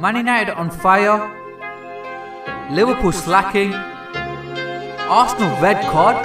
Man United on fire, Liverpool slacking, Arsenal red card.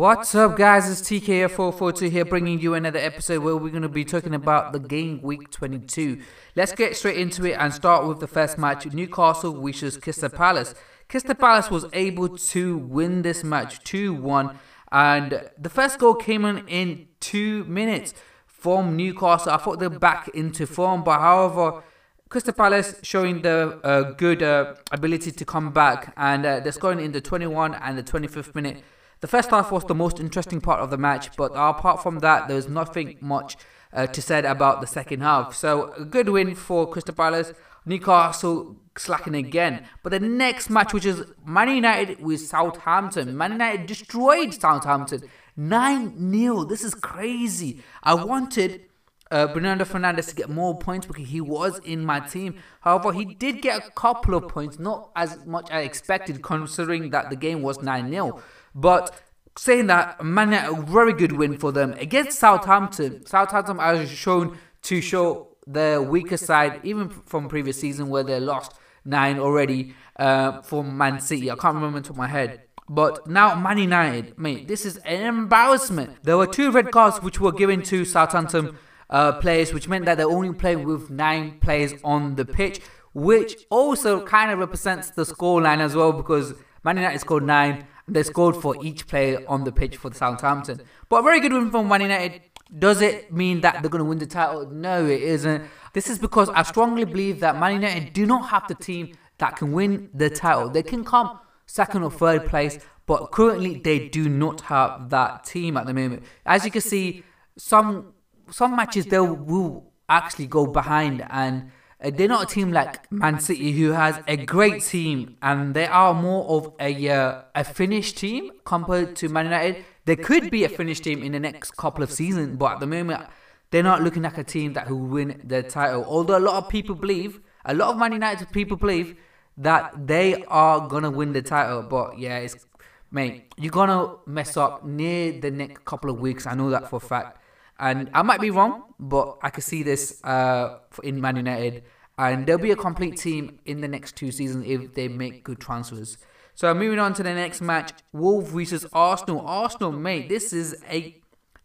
What's up, guys? It's TKO442 here, bringing you another episode where we're going to be talking about the game week 22. Let's get straight into it and start with the first match Newcastle versus Crystal Palace. Crystal Palace was able to win this match 2 1, and the first goal came in in two minutes from Newcastle. I thought they were back into form, but however, Crystal Palace showing the uh, good uh, ability to come back, and uh, they're scoring in the 21 and the 25th minute. The first half was the most interesting part of the match, but apart from that, there was nothing much uh, to said about the second half. So a good win for Crystal Palace. Newcastle slacking again. But the next match, which is Man United with Southampton, Man United destroyed Southampton 9 0. This is crazy. I wanted uh, Bernardo Fernandes to get more points because he was in my team. However, he did get a couple of points, not as much as I expected, considering that the game was 9 0. But saying that, Man United, a very good win for them against Southampton. Southampton has shown to show the weaker side, even from previous season where they lost nine already uh, for Man City. I can't remember top of my head. But now Man United, mate, this is an embarrassment. There were two red cards which were given to Southampton uh, players, which meant that they're only playing with nine players on the pitch, which also kind of represents the scoreline as well because Man United scored nine they scored for each player on the pitch for the Southampton. But a very good win from Man United. Does it mean that they're going to win the title? No, it isn't. This is because I strongly believe that Man United do not have the team that can win the title. They can come second or third place, but currently they do not have that team at the moment. As you can see, some some matches they will actually go behind and they're not a team like Man City who has a great team and they are more of a uh, a Finnish team compared to Man United. There could be a Finnish team in the next couple of seasons, but at the moment they're not looking like a team that will win the title. Although a lot of people believe, a lot of Man United people believe that they are gonna win the title. But yeah, it's mate, you're gonna mess up near the next couple of weeks. I know that for a fact. And I might be wrong, but I can see this uh, in Man United. And there'll be a complete team in the next two seasons if they make good transfers. So moving on to the next match, Wolves versus Arsenal. Arsenal, mate, this is a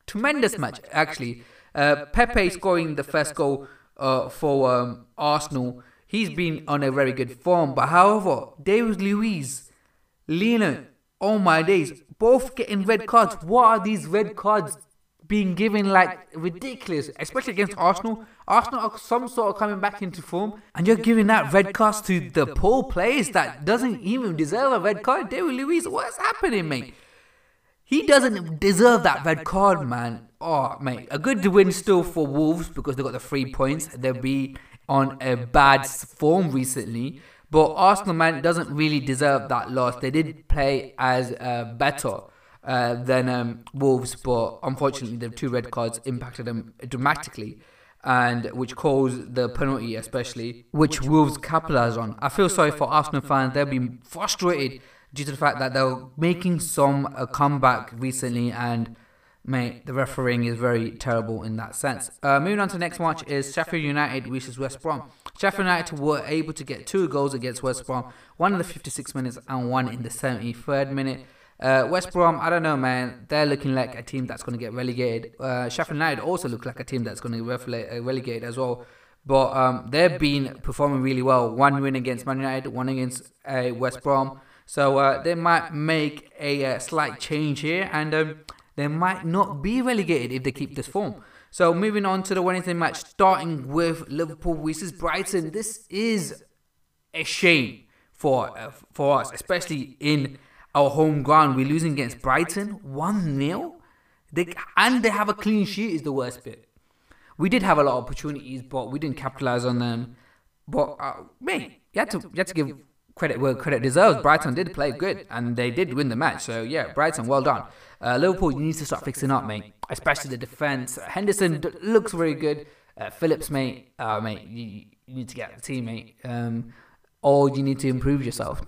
tremendous match, actually. Uh, Pepe scoring the first goal uh, for um, Arsenal. He's been on a very good form. But however, David Luiz, Leno, oh my days, both getting red cards. What are these red cards being given like ridiculous, especially against Arsenal. Arsenal are some sort of coming back into form, and you're giving that red card to the poor players that doesn't even deserve a red card. David Luiz, what's happening, mate? He doesn't deserve that red card, man. Oh, mate, a good win still for Wolves because they got the three points. They'll be on a bad form recently. But Arsenal, man, doesn't really deserve that loss. They did play as uh, better uh, than um, Wolves, but unfortunately the two red cards impacted them dramatically, and which caused the penalty especially, which Wolves capitalised on. I feel sorry for Arsenal fans; they've been frustrated due to the fact that they're making some a comeback recently, and mate, the refereeing is very terrible in that sense. Uh, moving on to the next match is Sheffield United versus West Brom. Sheffield United were able to get two goals against West Brom, one in the 56 minutes and one in the 73rd minute. Uh, West Brom, I don't know, man. They're looking like a team that's going to get relegated. Uh, Sheffield United also look like a team that's going to get uh, relegated as well. But um, they've been performing really well. One win against Man United, one against uh, West Brom. So uh, they might make a uh, slight change here, and um, they might not be relegated if they keep this form. So moving on to the Wednesday match, starting with Liverpool versus Brighton. This is a shame for for us, especially in our home ground. We're losing against Brighton 1 0. They, and they have a clean sheet, is the worst bit. We did have a lot of opportunities, but we didn't capitalize on them. But, uh, mate, you had, to, you had to give credit where credit deserves. Brighton did play good, and they did win the match. So, yeah, Brighton, well done. Uh, Liverpool, you need to start fixing up, mate. Especially the defence. Henderson looks very good. Uh, Phillips, mate, uh, mate, you, you, need to get the team, mate. Um, or you need to improve yourself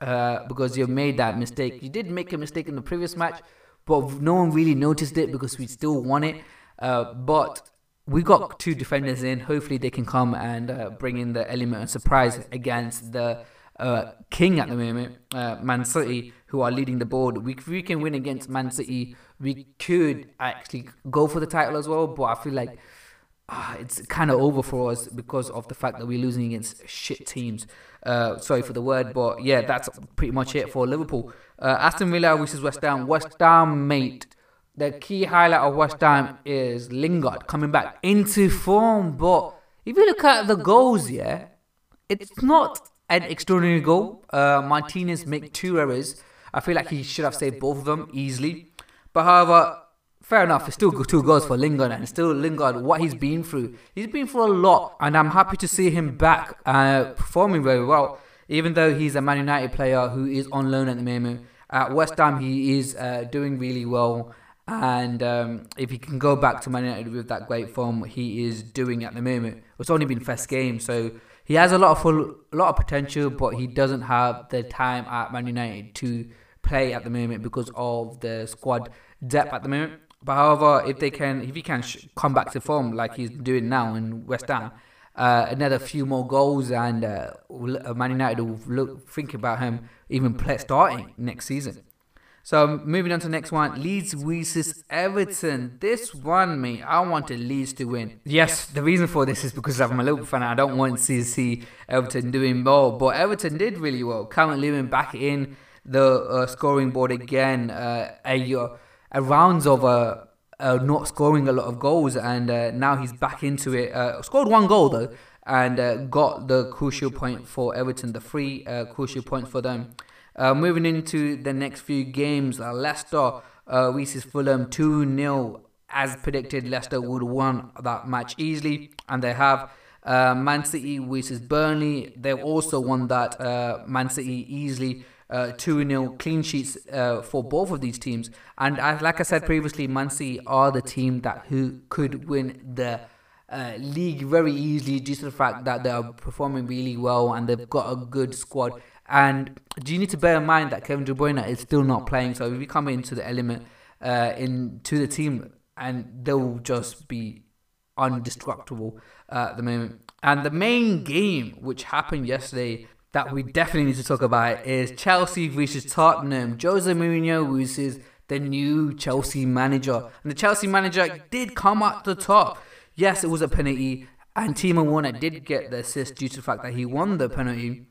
uh, because you've made that mistake. You did make a mistake in the previous match, but no one really noticed it because we still won it. Uh, but we got two defenders in. Hopefully, they can come and uh, bring in the element of surprise against the uh, king at the moment, uh, Man City, who are leading the board. We, we can win against Man City, we could actually go for the title as well. But I feel like uh, it's kind of over for us because of the fact that we're losing against shit teams. Uh, sorry for the word, but yeah, that's pretty much it for Liverpool. Uh, Aston Villa versus West Ham. West Ham, mate. The key highlight of West Ham is Lingard coming back into form. But if you look at the goals, yeah, it's not an extraordinary goal. Uh, Martinez make two errors. I feel like he should have saved both of them easily. But however, fair enough. It's still two goals for Lingard, and still Lingard. What he's been through, he's been through a lot, and I'm happy to see him back uh, performing very well. Even though he's a Man United player who is on loan at the moment, at West Ham he is uh, doing really well. And um, if he can go back to Man United with that great form he is doing at the moment, it's only been first game, so he has a lot of full, a lot of potential, but he doesn't have the time at Man United to play at the moment because of the squad depth at the moment. But however, if they can, if he can come back to form like he's doing now in West Ham, uh, another few more goals, and uh, Man United will look think about him even play, starting next season. So moving on to the next one, Leeds versus Everton. This one, mate, I wanted Leeds to win. Yes, the reason for this is because I'm a Liverpool fan. I don't want to see Everton doing well, but Everton did really well. Calvert-Lewin back in the uh, scoring board again. Uh, uh, a rounds of uh, uh, not scoring a lot of goals, and uh, now he's back into it. Uh, scored one goal though, and uh, got the crucial point for Everton, the three uh, crucial points for them. Moving into the next few games, Leicester uh, Fulham 2 0. As predicted, Leicester would won that match easily, and they have. Man City versus Burnley, they've also won that Man City easily. Uh, 2 uh, 0 clean sheets uh, for both of these teams. And as, like I said previously, Man are the team that who could win the uh, league very easily due to the fact that they are performing really well and they've got a good squad. And do you need to bear in mind that Kevin De Bruyne is still not playing? So if you come into the element uh, into the team, and they'll just be undestructible at the moment. And the main game which happened yesterday that we definitely need to talk about is Chelsea versus Tottenham. Jose Mourinho versus the new Chelsea manager, and the Chelsea manager did come at the top. Yes, it was a penalty, and Timo Werner did get the assist due to the fact that he won the penalty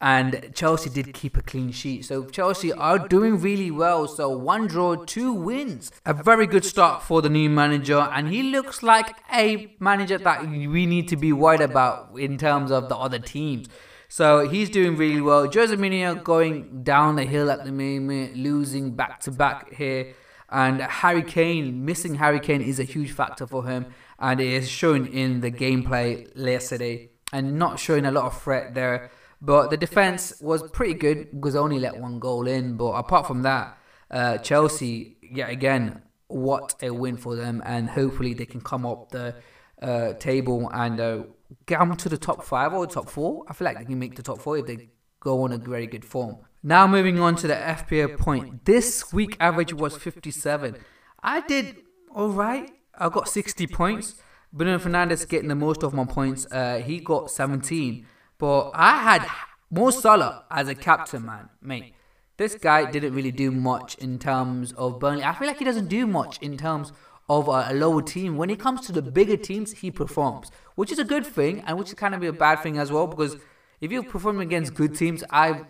and Chelsea did keep a clean sheet. So Chelsea are doing really well. So one draw, two wins. A very good start for the new manager, and he looks like a manager that we need to be worried about in terms of the other teams. So he's doing really well. Jose Mourinho going down the hill at the moment, losing back to back here. And Harry Kane, missing Harry Kane is a huge factor for him. And it is shown in the gameplay yesterday and not showing a lot of threat there. But the defense was pretty good because only let one goal in. But apart from that, uh, Chelsea, yet again, what a win for them. And hopefully they can come up the uh, table and uh, get them to the top five or top four. I feel like they can make the top four if they go on a very good form. Now moving on to the FPL point. This week average was 57. I did all right. I got 60 points. Bruno Fernandes getting the most of my points. Uh, he got 17. But I had Mo Salah as a captain, man, mate. This guy didn't really do much in terms of Burnley. I feel like he doesn't do much in terms of a, lower team. When it comes to the bigger teams, he performs, which is a good thing, and which is kind of a bad thing as well. Because if you perform against good teams, I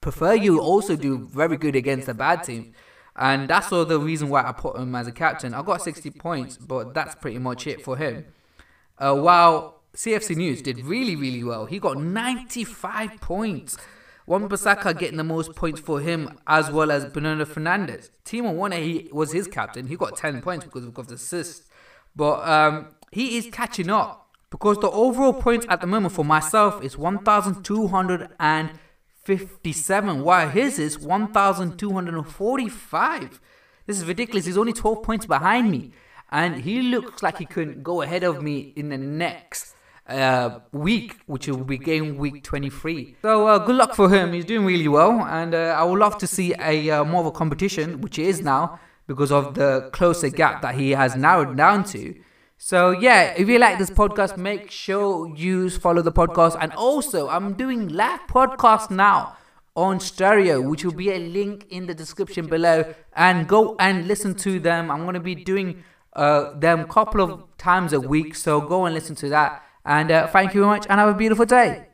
prefer you also do very good against a bad team. And that's all the reason why I put him as a captain. I got 60 points, but that's pretty much it for him. Uh, while CFCNEWZ did really, really well. He got 95 points. Wan-Bissaka getting the most points for him, as well as Bruno Fernandes. Timo Werner, he was his captain. He got 10 points because of the assist. But um, he is catching up because the overall points at the moment for myself is 1,257, while his is 1,245. This is ridiculous. He's only 12 points behind me. And he looks like he could go ahead of me in the next uh, week, which will be game week 23. So uh, good luck for him. He's doing really well, and uh, I would love to see a uh, more of a competition, which is now because of the closer gap that he has narrowed down to. So yeah, if you like this podcast, make sure you follow the podcast, and also I'm doing live podcast now on stereo, which will be a link in the description below, and go and listen to them. I'm going to be doing uh, them a couple of times a week, so go and listen to that. And uh, thank you very much, and have a beautiful day.